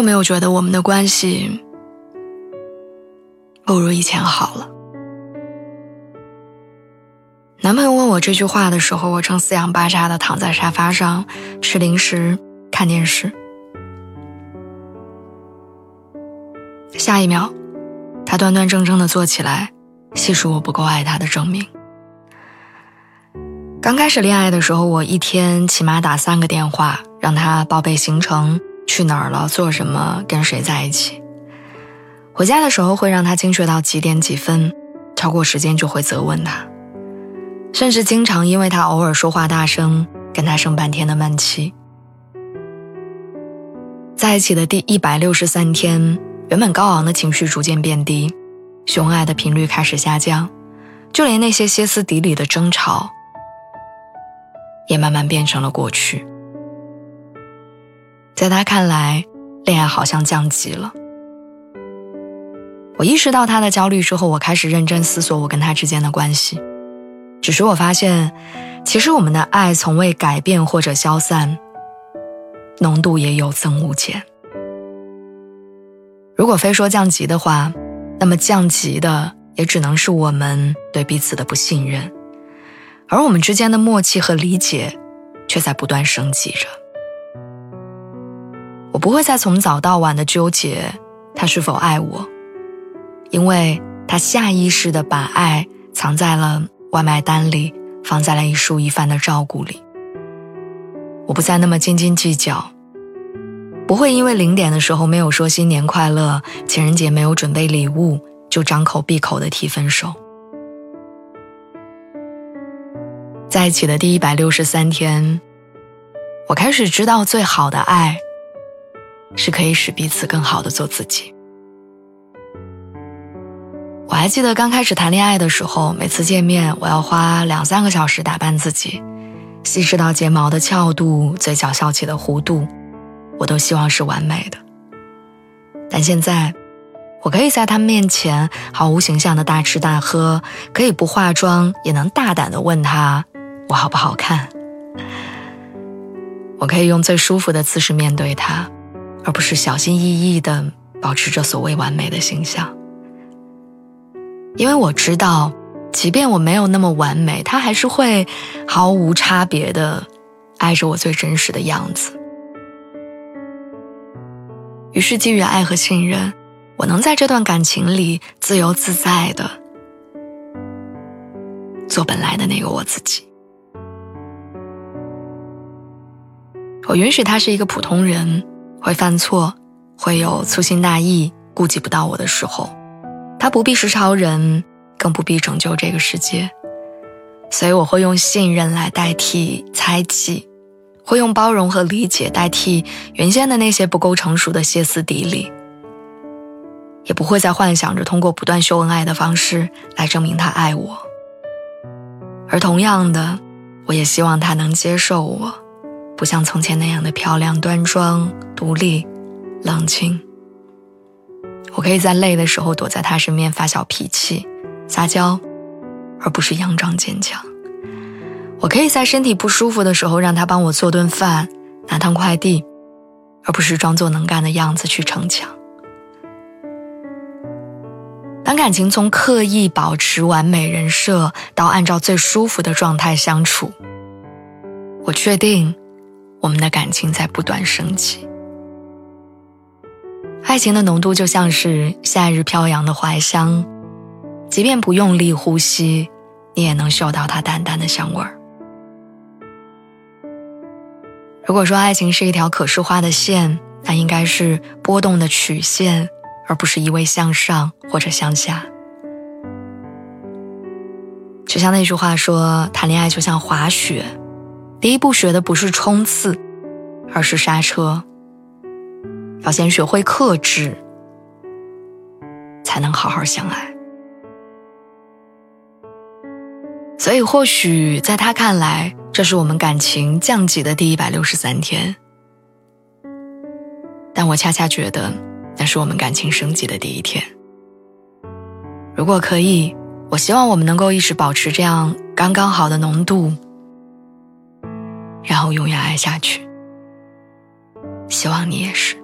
有没有觉得我们的关系不如以前好了？男朋友问我这句话的时候，我正四仰八叉的躺在沙发上吃零食、看电视。下一秒，他端端正正的坐起来，细数我不够爱他的证明。刚开始恋爱的时候，我一天起码打三个电话，让他报备行程。去哪儿了？做什么？跟谁在一起？回家的时候会让他精确到几点几分，超过时间就会责问他，甚至经常因为他偶尔说话大声，跟他生半天的闷气。在一起的第一百六十三天，原本高昂的情绪逐渐变低，熊爱的频率开始下降，就连那些歇斯底里的争吵，也慢慢变成了过去。在他看来，恋爱好像降级了。我意识到他的焦虑之后，我开始认真思索我跟他之间的关系。只是我发现，其实我们的爱从未改变或者消散，浓度也有增无减。如果非说降级的话，那么降级的也只能是我们对彼此的不信任，而我们之间的默契和理解，却在不断升级着。我不会再从早到晚的纠结他是否爱我，因为他下意识的把爱藏在了外卖单里，放在了一蔬一饭的照顾里。我不再那么斤斤计较，不会因为零点的时候没有说新年快乐，情人节没有准备礼物，就张口闭口的提分手。在一起的第一百六十三天，我开始知道最好的爱。是可以使彼此更好的做自己。我还记得刚开始谈恋爱的时候，每次见面我要花两三个小时打扮自己，细致到睫毛的翘度、嘴角笑起的弧度，我都希望是完美的。但现在，我可以在他面前毫无形象的大吃大喝，可以不化妆也能大胆的问他我好不好看。我可以用最舒服的姿势面对他。而不是小心翼翼的保持着所谓完美的形象，因为我知道，即便我没有那么完美，他还是会毫无差别的爱着我最真实的样子。于是，基于爱和信任，我能在这段感情里自由自在的做本来的那个我自己。我允许他是一个普通人。会犯错，会有粗心大意、顾及不到我的时候，他不必是超人，更不必拯救这个世界，所以我会用信任来代替猜忌，会用包容和理解代替原先的那些不够成熟的歇斯底里，也不会再幻想着通过不断秀恩爱的方式来证明他爱我，而同样的，我也希望他能接受我。不像从前那样的漂亮、端庄、独立、冷静。我可以在累的时候躲在他身边发小脾气、撒娇，而不是佯装坚强。我可以在身体不舒服的时候让他帮我做顿饭、拿趟快递，而不是装作能干的样子去逞强。当感情从刻意保持完美人设到按照最舒服的状态相处，我确定。我们的感情在不断升级，爱情的浓度就像是夏日飘扬的怀香，即便不用力呼吸，你也能嗅到它淡淡的香味儿。如果说爱情是一条可视化的线，那应该是波动的曲线，而不是一味向上或者向下。就像那句话说，谈恋爱就像滑雪，第一步学的不是冲刺，而是刹车。要先学会克制，才能好好相爱。所以，或许在他看来，这是我们感情降级的第一百六十三天，但我恰恰觉得，那是我们感情升级的第一天。如果可以，我希望我们能够一直保持这样刚刚好的浓度，然后永远爱下去。希望你也是。